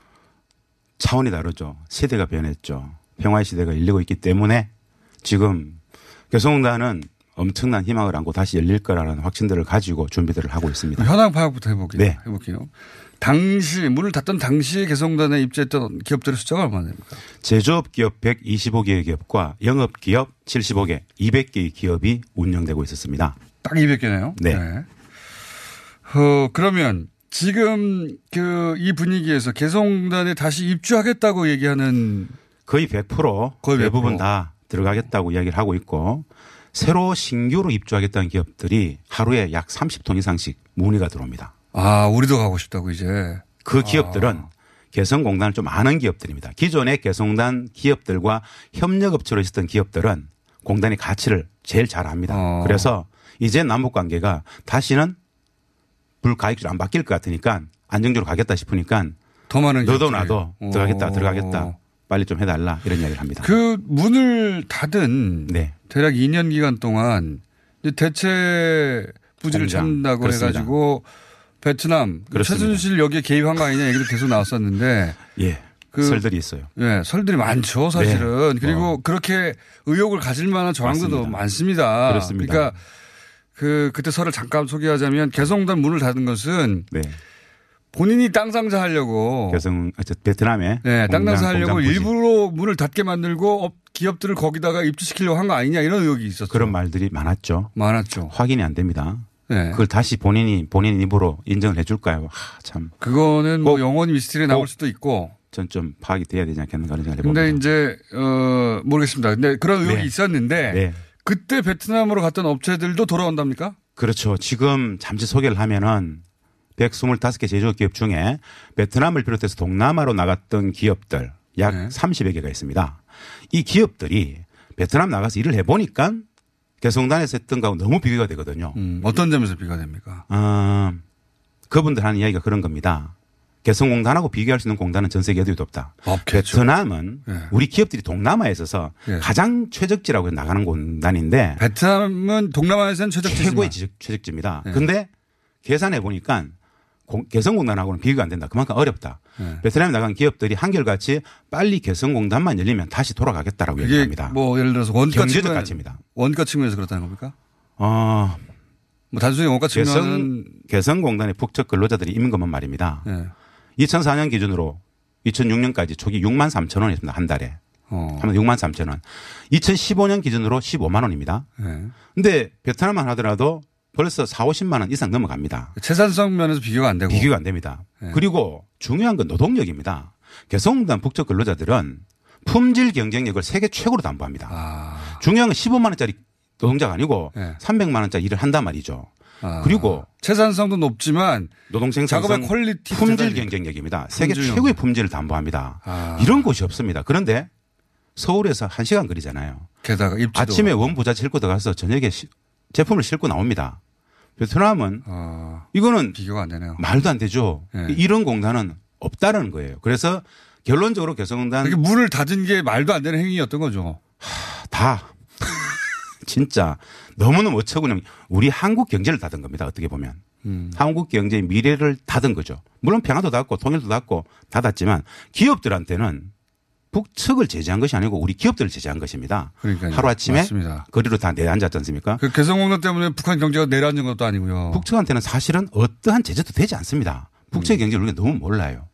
차원이 다르죠. 세대가 변했죠. 평화의 시대가 열리고 있기 때문에 지금 개성공단은 엄청난 희망을 안고 다시 열릴 거라는 확신들을 가지고 준비들을 하고 있습니다. 현황 파악부터 해볼게요. 네. 해볼게요. 당시 문을 닫던 당시에 개성단에 입주했던 기업들의 숫자가 얼마나 됩니까? 제조업 기업 125개의 기업과 영업 기업 75개, 200개의 기업이 운영되고 있었습니다. 딱 200개네요. 네. 어, 그러면 지금 그 이 분위기에서 개성단에 다시 입주하겠다고 얘기하는 거의 100% 거의 대부분 100%. 다 들어가겠다고 이야기를 하고 있고 새로 신규로 입주하겠다는 기업들이 하루에 약 30톤 이상씩 문의가 들어옵니다. 아, 우리도 가고 싶다고 이제. 그 기업들은 개성공단을 좀 아는 기업들입니다. 기존의 개성단 기업들과 협력업체로 있었던 기업들은 공단의 가치를 제일 잘 압니다. 어. 그래서 이제 남북 관계가 다시는 불가익으로 안 바뀔 것 같으니까 안정적으로 가겠다 싶으니까 더 많은 너도. 나도 어. 들어가겠다 들어가겠다 빨리 좀 해달라 이런 이야기를 합니다. 그 문을 닫은 네. 대략 2년 기간 동안 대체 부지를. 찾는다고 그렇습니다. 해가지고 베트남 그렇습니다. 최순실 여기에 개입한 거 아니냐 얘기도 계속 나왔었는데 예. 그- 설들이 있어요. 예, 설들이 많죠, 사실은. 네. 그리고 어. 그렇게 의혹을 가질 만한 정황들도 맞습니다. 많습니다. 그렇습니다. 러니까 그 그때 설을 잠깐 소개하자면 개성공단 문을 닫은 것은 네. 본인이 땅 장사 하려고 개성 아, 저 베트남에 네, 땅 장사 하려고. 일부러 문을 닫게 만들고 업- 기업들을 거기다가 입주시키려고 한 거 아니냐 이런 의혹이 있었죠. 그런 말들이 많았죠. 많았죠. 확인이 안 됩니다. 네. 그걸 다시 본인이 본인 입으로 인정을 해줄까요? 하, 참. 그거는 뭐 꼭- 영원히 미스터리 꼭 수도 있고. 전 좀 파악이 돼야 되지 않겠는가 하는 생각을 해봅니다. 근데 이제 어 모르겠습니다. 근데 그런 의혹이 네. 있었는데 네. 그때 베트남으로 갔던 업체들도 돌아온답니까? 그렇죠. 지금 잠시 소개를 하면은 125개 제조업 기업 중에 베트남을 비롯해서 동남아로 나갔던 기업들 약 네. 30여 개가 있습니다. 이 기업들이 베트남 나가서 일을 해보니까 개성단에서 했던 거하고 너무 비교가 되거든요. 음, 어떤 점에서 비가 됩니까? 어, 그분들 하는 이야기가 그런 겁니다. 개성공단하고 비교할 수 있는 공단은 전 세계 어디도 없다. 없겠죠. 베트남은 네. 우리 기업들이 동남아에 있어서 네. 가장 최적지라고 나가는 공단인데 베트남은 동남아에서는 최적지지만 최고의 지적, 최적지입니다. 네. 근데 계산해 보니까 공- 개성공단하고는 비교가 안 된다. 그만큼 어렵다. 네. 베트남에 나간 기업들이 한결같이 빨리 개성공단만 열리면 다시 돌아가겠다라고 얘기합니다. 뭐 예를 들어서 원가 경제적 측면 가치입니다. 원가 측면에서 그렇다는 겁니까? 어, 뭐 단순히 원가 개성, 측면은 개성공단의 북측 근로자들이 임는 것만 말입니다. 네. 2004년 기준으로 2006년까지 초기 6만 3천 원이었습니다. 한 달에. 어. 하면 6만 3천 원. 2015년 기준으로 15만 원입니다. 네. 근데 베트남만 하더라도 벌써 4, 50만 원 이상 넘어갑니다. 채산성 면에서 비교가 안 되고 비교가 안 됩니다. 네. 그리고 중요한 건 노동력입니다. 개성공단 북쪽 근로자들은 품질 경쟁력을 세계 최고로 담보합니다. 아. 중요한 건 15만 원짜리 노동자가 아니고 네. 300만 원짜리 일을 한단 말이죠. 아. 그리고 채산성도 높지만 노동 생산성 작업의 quality 품질 경쟁력입니다. 세계 품질 최고의 품질을 담보합니다. 아. 이런 곳이 없습니다. 그런데 서울에서 1시간 거리잖아요. 게다가 아침에 원부자재 싣고 들어가서 저녁에 시- 제품을 싣고 나옵니다. 베트남은 아, 이거는 비교가 안 되네요. 말도 안 되죠. 네. 이런 공단은 없다라는 거예요. 그래서 결론적으로 개성공단 문을 닫은 게 말도 안 되는 행위였던 거죠. 다 진짜 너무너무 어처구니 우리 한국 경제를 닫은 겁니다. 어떻게 보면. 음. 한국 경제의 미래를 닫은 거죠. 물론 평화도 닫고 통일도 닫고 닫았지만 기업들한테는 북측을 제재한 것이 아니고 우리 기업들을 제재한 것입니다. 그러니까요. 하루아침에 맞습니다. 거리로 다 내앉았지 않습니까? 그 개성공단 때문에 북한 경제가 내려앉은 것도 아니고요. 북측한테는 사실은 어떠한 제재도 되지 않습니다. 북측의 경제를 우리가 너무 몰라요.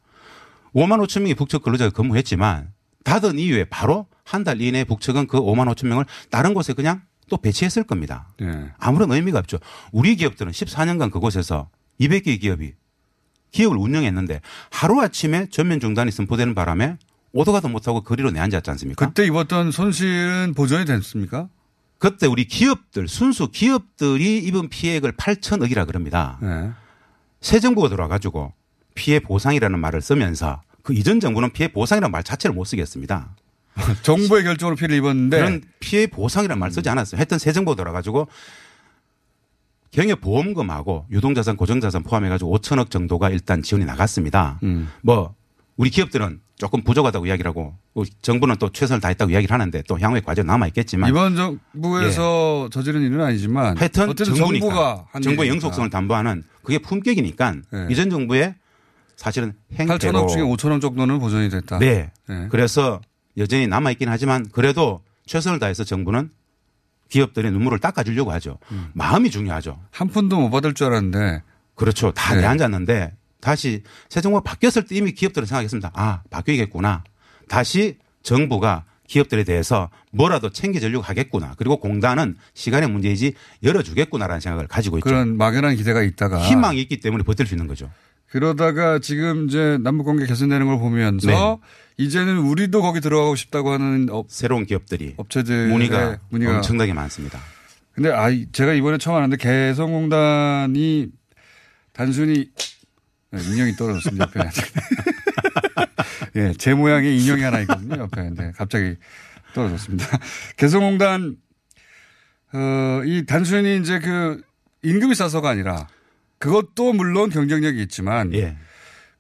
5만 5천 명의 북측 근로자가 근무했지만 닫은 이후에 바로 한 달 이내에 북측은 그 5만 5천 명을 다른 곳에 그냥 또 배치했을 겁니다. 네. 아무런 의미가 없죠. 우리 기업들은 14년간 그곳에서 200개의 기업이 기업을 운영했는데 하루아침에 전면 중단이 선포되는 바람에 오도가도 못하고 거리로 내앉았지 않습니까? 그때 입었던 손실은 보전이 됐습니까? 그때 우리 기업들, 순수 기업들이 입은 피해액을 8천억이라 그럽니다. 네. 새 정부가 들어와가지고 피해 보상이라는 말을 쓰면서 그 이전 정부는 피해 보상이라는 말 자체를 못 쓰겠습니다. 정부의 결정으로 피해를 입었는데 그런 피해 보상이라는 말 쓰지 않았어요. 하여튼 새 정부가 들어와가지고 경영 보험금하고 유동자산, 고정자산 포함해가지고 5천억 정도가 일단 지원이 나갔습니다. 음. 뭐 우리 기업들은 조금 부족하다고 이야기를 하고 우 정부는 또 최선을 다했다고 이야기를 하는데 또 향후에 과정 남아 있겠지만 이번 정부에서 저지른 일은 아니지만 하여튼 정부가 한 정부의. 영속성을 담보하는 그게 품격이니까 네. 이전 정부의 사실은 행태로 8천억 중에 5천억 정도는 보전이 됐다. 네. 네. 그래서 여전히 남아 있긴 하지만 그래도 최선을 다해서 정부는 기업들의 눈물을 닦아주려고 하죠. 음. 마음이 중요하죠. 한 푼도 못 받을 줄 알았는데 그렇죠. 다 네. 내앉았는데 다시 새 정부가 바뀌었을 때 이미 기업들은 생각했습니다. 아, 바뀌겠구나. 다시 정부가 기업들에 대해서 뭐라도 챙겨주려고 하겠구나. 그리고 공단은 시간의 문제이지 열어주겠구나라는 생각을 가지고 있죠. 그런 막연한 기대가 있다가 희망이 있기 때문에 버틸 수 있는 거죠. 그러다가 지금 이제 남북 관계 개선되는 걸 보면서 네. 이제는 우리도 거기 들어가고 싶다고 하는 업, 새로운 기업들이 업체들 문의가, 문의가 엄청나게 많습니다. 근데 아 제가 이번에 처음 알았는데 개성공단이 단순히 네, 인형이 떨어졌습니다 옆에. 예, 제 모양의 인형이 하나 있거든요 옆에. 근데 갑자기 떨어졌습니다. 개성공단 어이 단순히 이제 그 임금이 싸서가 아니라 그것도 물론 경쟁력이 있지만 예.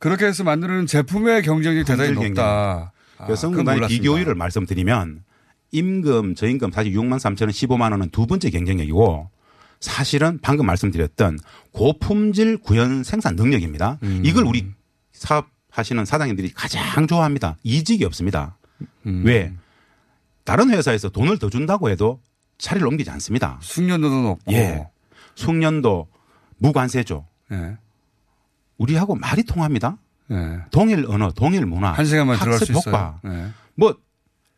그렇게 해서 만드는 제품의 경쟁력이 대단히 품질 높다. 아, 그래서 상당히 몰랐습니다. 비교율을 말씀드리면 임금, 저임금 사실 6만 3천 원, 15만 원은 두 번째 경쟁력이고 사실은 방금 말씀드렸던 고품질 구현 생산 능력입니다. 음. 이걸 우리 사업하시는 사장님들이 가장 좋아합니다. 이직이 없습니다. 음. 왜? 다른 회사에서 돈을 더 준다고 해도 자리를 옮기지 않습니다. 숙련도도 높고. 예. 숙련도 무관세죠. 예. 우리하고 말이 통합니다. 예. 동일 언어, 동일 문화. 한 시간만 들어갈 수. 효과. 예. 뭐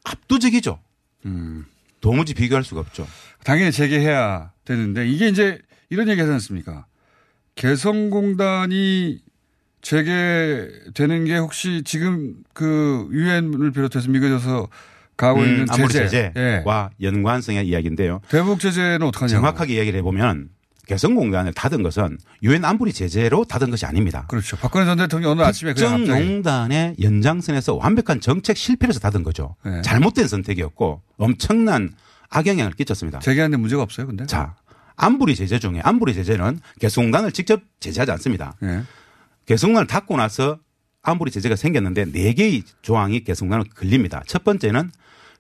압도적이죠. 음. 도무지 비교할 수가 없죠. 당연히 재개해야 되는데 이게 이제 이런 얘기 하지 않습니까? 개성공단이 재개되는 게 혹시 지금 그 유엔을 비롯해서 미국에서 가고 음, 있는 아무리 제재, 예. 제재와 연관성의 이야기인데요. 대북 제재는 어떡하냐고. 정확하게 이야기를 해보면 개성공단을 닫은 것은 유엔 안보리 제재로 닫은 것이 아닙니다. 그렇죠. 박근혜 전 대통령이 어느 아침에 그냥 국정농단의 연장선에서 완벽한 정책 실패에서 닫은 거죠. 네. 잘못된 선택이었고 엄청난 악영향을 끼쳤습니다. 재개하는데 문제가 없어요, 근데. 자, 안보리 제재 중에 안보리 제재는 개성공단을 직접 제재하지 않습니다. 예. 개성공단을 닫고 나서 안보리 제재가 생겼는데 네 개의 조항이 개성공단을 걸립니다. 첫 번째는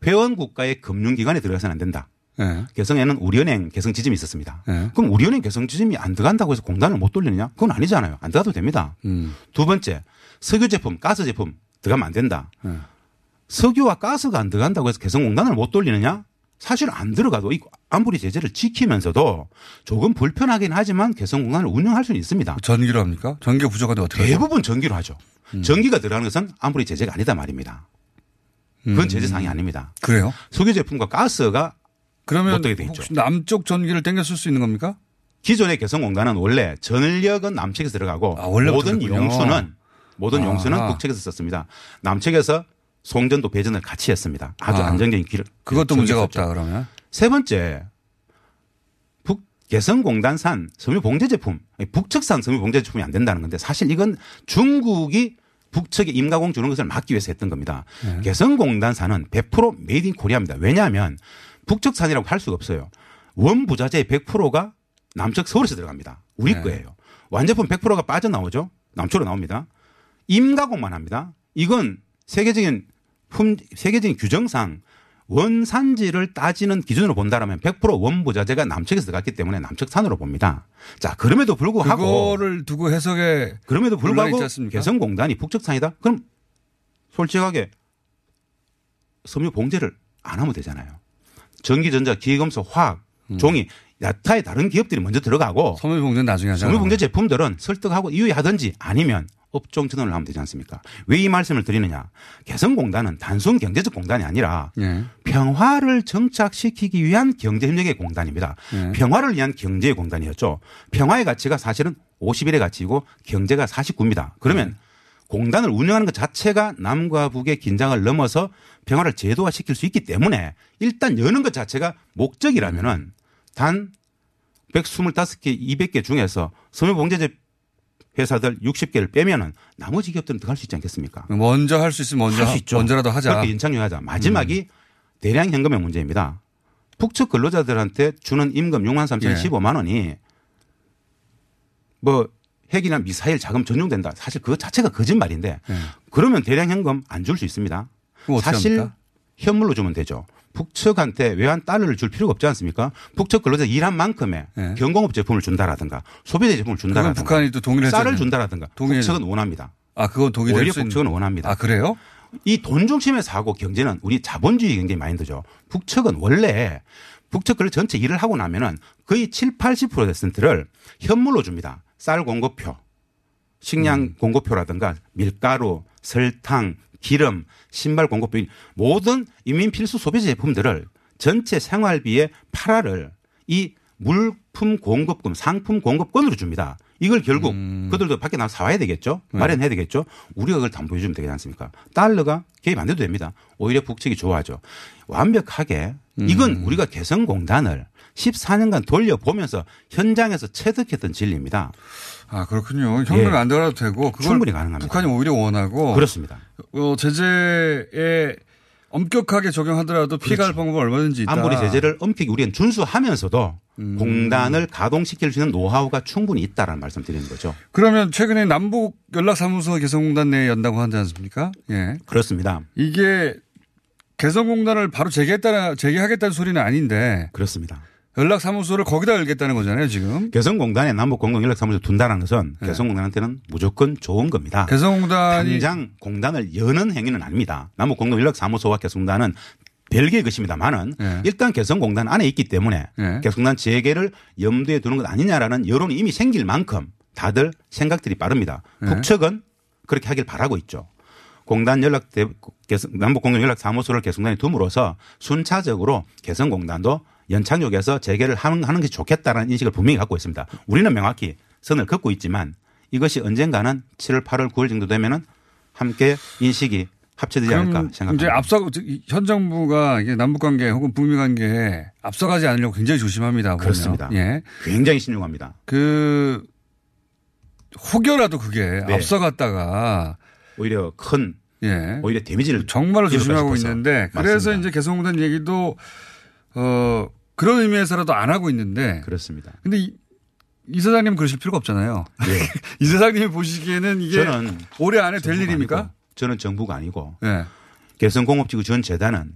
회원 국가의 금융기관에 들어가서는 안 된다. 예. 개성에는 우리은행 개성 지점이 있었습니다. 예. 그럼 우리은행 개성 지점이 안 들어간다고 해서 공단을 못 돌리느냐? 그건 아니잖아요. 안 들어가도 됩니다. 음. 두 번째, 석유 제품, 가스 제품 들어가면 안 된다. 예. 석유와 가스가 안 들어간다고 해서 개성 공단을 못 돌리느냐? 사실 안 들어가도 이 안보리 제재를 지키면서도 조금 불편하긴 하지만 개성 공단을 운영할 수는 있습니다. 전기로 합니까? 전기가 부족한데 어떻게 하죠? 대부분 전기로 하죠. 전기가 들어가는 것은 안보리 제재가 아니다 말입니다. 그건 음. 제재 사항이 아닙니다. 그래요? 석유 제품과 가스가 그러면 못 되게 돼 있죠. 남쪽 전기를 땡겨 쓸 수 있는 겁니까? 기존의 개성공단은 원래 전력은 남측에서 들어가고 아, 모든 그랬군요. 용수는 모든 아. 용수는 북측에서 썼습니다. 남측에서 송전도 배전을 같이 했습니다. 아주 아. 안정적인 길. 그것도 문제가. 없다, 그러면. 세 번째 북 개성공단산 섬유봉제 제품, 북측산 섬유봉제 제품이 안 된다는 건데 사실 이건 중국이 북측에 임가공 주는 것을 막기 위해서 했던 겁니다. 네. 개성공단산은 100% Made in Korea입니다. 왜냐하면 북측 산이라고 할 수가 없어요. 원 부자재의 100%가 남측 서울에서 들어갑니다. 우리 네. 거예요. 완제품 100%가 빠져나오죠. 남쪽으로 나옵니다. 임가공만 합니다. 이건 세계적인 품, 세계적인 규정상 원산지를 따지는 기준으로 본다라면 100% 원부자재가 남측에서 들어갔기 때문에 남측산으로 봅니다. 자, 그럼에도 불구하고 그거를 두고 해석에 그럼에도 불구하고? 개성공단이 북측산이다? 그럼 솔직하게 섬유 봉제를 안 하면 되잖아요. 전기전자, 기계금속, 화학, 종이 야타의 다른 기업들이 먼저 들어가고 섬유봉제는 나중에 하잖아요. 섬유봉제 제품들은 설득하고 이유하든지 아니면 업종 전환을 하면 되지 않습니까? 왜 이 말씀을 드리느냐? 개성공단은 단순 경제적 공단이 아니라 예. 평화를 정착시키기 위한 경제 협력의 공단입니다. 예. 평화를 위한 경제의 공단이었죠. 평화의 가치가 사실은 51의 가치이고 경제가 49입니다. 그러면 공단을 운영하는 것 자체가 남과 북의 긴장을 넘어서 평화를 제도화시킬 수 있기 때문에 일단 여는 것 자체가 목적이라면은 단 125개, 200개 중에서 섬유봉제제 회사들 60개를 빼면은 나머지 기업들은 더갈수 있지 않겠습니까? 먼저 할 수 있으면 먼저 할수 하- 있죠. 먼저라도 하자. 음. 그렇게 연착륙하자. 마지막이 대량 현금의 문제입니다. 북측 근로자들한테 주는 임금 6만 3천 예. 15만 원이 뭐 핵이나 미사일 자금 전용된다. 사실 그것 자체가 거짓말인데 그러면 대량 현금 안 줄 수 있습니다. 사실 합니까? 현물로 주면 되죠. 북측한테 외환 달러를 줄 필요가 없지 않습니까? 북측 근로자 일한 만큼의 경공업 제품을 준다라든가 소비재 제품을 준다라든가 북한이 또 동의를 쌀을. 준다라든가 동의를 북측은 원합니다. 아, 그건 동의될 오히려 북측은 원합니다. 아, 그래요? 이 돈 중심의 사고 경제는 우리 자본주의 경제 마인드죠. 북측은 원래 북측 그 전체 일을 하고 나면은 거의 7, 80%를 현물로 줍니다. 쌀 공급표, 식량 음. 공급표라든가 밀가루, 설탕, 기름, 신발 공급표 모든 인민 필수 소비재 제품들을 전체 생활비의 8화를 이 물품 공급금, 상품 공급권으로 줍니다. 이걸 결국 음. 그들도 밖에 나가 사와야 되겠죠. 네. 마련해야 되겠죠. 우리가 그걸 담보해 주면 되지 않습니까? 달러가 개입 안 돼도 됩니다. 오히려 북측이 좋아하죠. 완벽하게 이건 음. 우리가 개성공단을 14년간 돌려보면서 현장에서 체득했던 진리입니다. 아, 그렇군요. 현금이 예. 안 들어도 되고 충분히 가능합니다. 북한이 오히려 원하고 그렇습니다. 어, 제재에 엄격하게 적용하더라도 피해갈 방법은 얼마든지 있다. 아무리 제재를 엄격히 우리는 준수하면서도 음. 공단을 가동시킬 수 있는 노하우가 충분히 있다라는 말씀 드리는 거죠. 그러면 최근에 남북 연락사무소 개성공단 내에 연다고 하지 않습니까? 예. 그렇습니다. 이게 개성공단을 바로 재개했다, 재개하겠다는 소리는 아닌데. 그렇습니다. 연락사무소를 거기다 열겠다는 거잖아요, 지금. 개성공단에 남북공동연락사무소 둔다는 것은 네. 개성공단한테는 무조건 좋은 겁니다. 개성공단이 당장 공단을 여는 행위는 아닙니다. 남북공동연락사무소와 개성공단은 별개의 것입니다만은 네. 일단 개성공단 안에 있기 때문에 네. 개성공단 재개를 염두에 두는 것 아니냐라는 여론이 이미 생길 만큼 다들 생각들이 빠릅니다. 네. 북측은 그렇게 하길 바라고 있죠. 공단 연락 대 남북공동 연락 사무소를 개성공단에 둠으로써 순차적으로 개성공단도 연착륙에서 재개를 하는, 게 좋겠다라는 인식을 분명히 갖고 있습니다. 우리는 명확히 선을 긋고 있지만 이것이 언젠가는 7월, 8월, 9월 정도 되면은 함께 인식이 합쳐지지 않을까 그럼 이제 생각합니다. 앞서 현 정부가 남북 관계 혹은 북미 관계에 앞서가지 않으려고 굉장히 조심합니다. 보면. 그렇습니다. 예. 굉장히 신중합니다. 그 혹여라도 그게 네. 앞서갔다가 오히려 큰 예. 오히려 데미지를 정말로 조심하고 싶어서. 있는데 그래서 맞습니다. 이제 개성공단 얘기도 어 그런 의미에서라도 안 하고 있는데 그렇습니다. 근데 이, 이 사장님 그러실 필요가 없잖아요. 이 사장님이 보시기에는 이게 네. 저는 올해 안에 될 일입니까? 아니고, 저는 정부가 아니고 예. 개성공업지구 전 재단은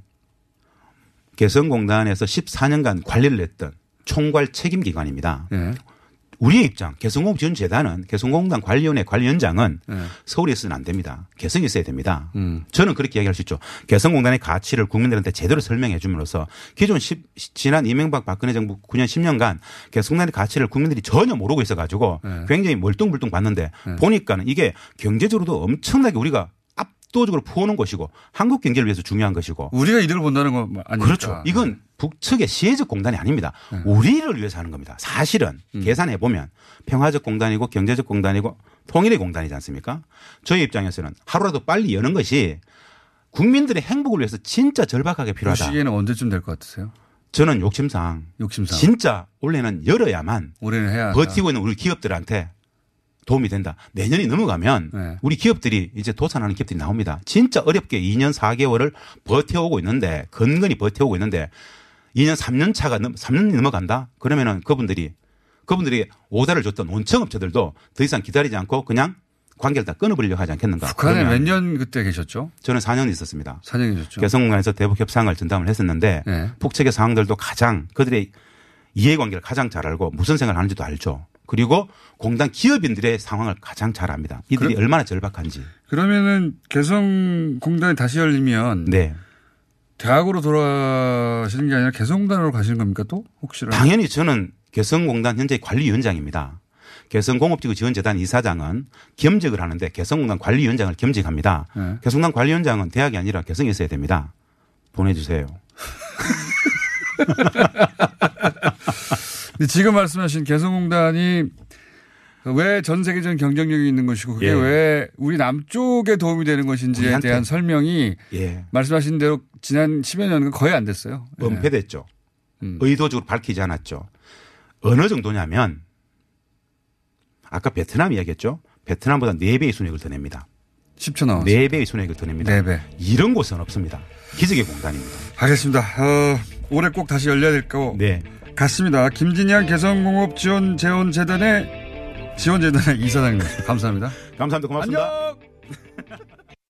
개성공단에서 14년간 관리를 했던 총괄 책임 기관입니다. 예. 우리의 입장, 개성공업 전 재단은 개성공단 관리위원회 관리위원장은 예. 서울에 있어는 안 됩니다. 개성에 있어야 됩니다. 음. 저는 그렇게 이야기할 수 있죠. 개성공단의 가치를 국민들한테 제대로 설명해 줌으로써 기존 10, 지난 이명박 박근혜 정부 9년 10년간 개성공단의 가치를 국민들이 전혀 모르고 있어 가지고 네. 굉장히 멀뚱멀뚱 봤는데 보니까는 이게 경제적으로도 엄청나게 우리가 압도적으로 퍼오는 것이고 한국 경제를 위해서 중요한 것이고 우리가 이득을 본다는 거 아니까. 그렇죠. 이건 북측의 시혜적 공단이 아닙니다. 우리를 위해서 하는 겁니다. 사실은 음. 계산해 보면 평화적 공단이고 경제적 공단이고 통일의 공단이지 않습니까? 저희 입장에서는 하루라도 빨리 여는 것이 국민들의 행복을 위해서 진짜 절박하게 그 필요하다. 시기에는 언제쯤 될 것 같으세요? 저는 욕심상, 욕심상. 진짜 올해는 열어야만 올해는 해야 버티고 있는 우리 기업들한테 도움이 된다. 내년이 넘어가면 네. 우리 기업들이 이제 도산하는 기업들이 나옵니다. 진짜 어렵게 2년 4개월을 버텨오고 있는데 근근히 버텨오고 있는데 2년 3년 차가 넘 3년이 넘어간다. 그러면은 그분들이 그분들이 오다를 줬던 원청업체들도 더 이상 기다리지 않고 그냥 관계를 다 끊어버리려고 하지 않겠는가. 북한에 몇 년 그때 계셨죠? 저는 4년 있었습니다. 4년 계셨죠. 개성공단에서 대북 협상을 전담을 했었는데 네. 북측의 상황들도 가장 그들의 이해관계를 가장 잘 알고 무슨 생각을 하는지도 알죠. 그리고 공단 기업인들의 상황을 가장 잘 압니다. 이들이 그럼- 얼마나 절박한지. 그러면은 개성 공단이 다시 열리면 네. 대학으로 돌아가시는 게 아니라 개성공단으로 가시는 겁니까 또? 혹시라도? 당연히 저는 개성공단 현재 관리위원장입니다. 개성공업지구 지원재단 이사장은 겸직을 하는데 개성공단 관리위원장을 겸직합니다. 네. 개성공단 관리위원장은 대학이 아니라 개성에 있어야 됩니다. 보내주세요. 근데 지금 말씀하신 개성공단이 왜 전 세계적인 경쟁력이 있는 것이고 그게 예. 왜 우리 남쪽에 도움이 되는 것인지에 우리한테. 대한 설명이 예. 말씀하신 대로 지난 10여 년간 거의 안 됐어요. 예. 은폐됐죠. 음. 의도적으로 밝히지 않았죠. 어느 정도냐면 아까 베트남 이야기했죠. 베트남보다 4배의 순익을 더 냅니다. 10초 남았어요. 4배의 순익을 더 냅니다. 4배. 이런 곳은 없습니다. 기적의 공단입니다. 알겠습니다. 어, 올해 꼭 다시 열려야 될거 네. 같습니다. 김진양 개성공업 지원 재원재단의 지원재단의 이사장님 감사합니다. 감사합니다. 고맙습니다.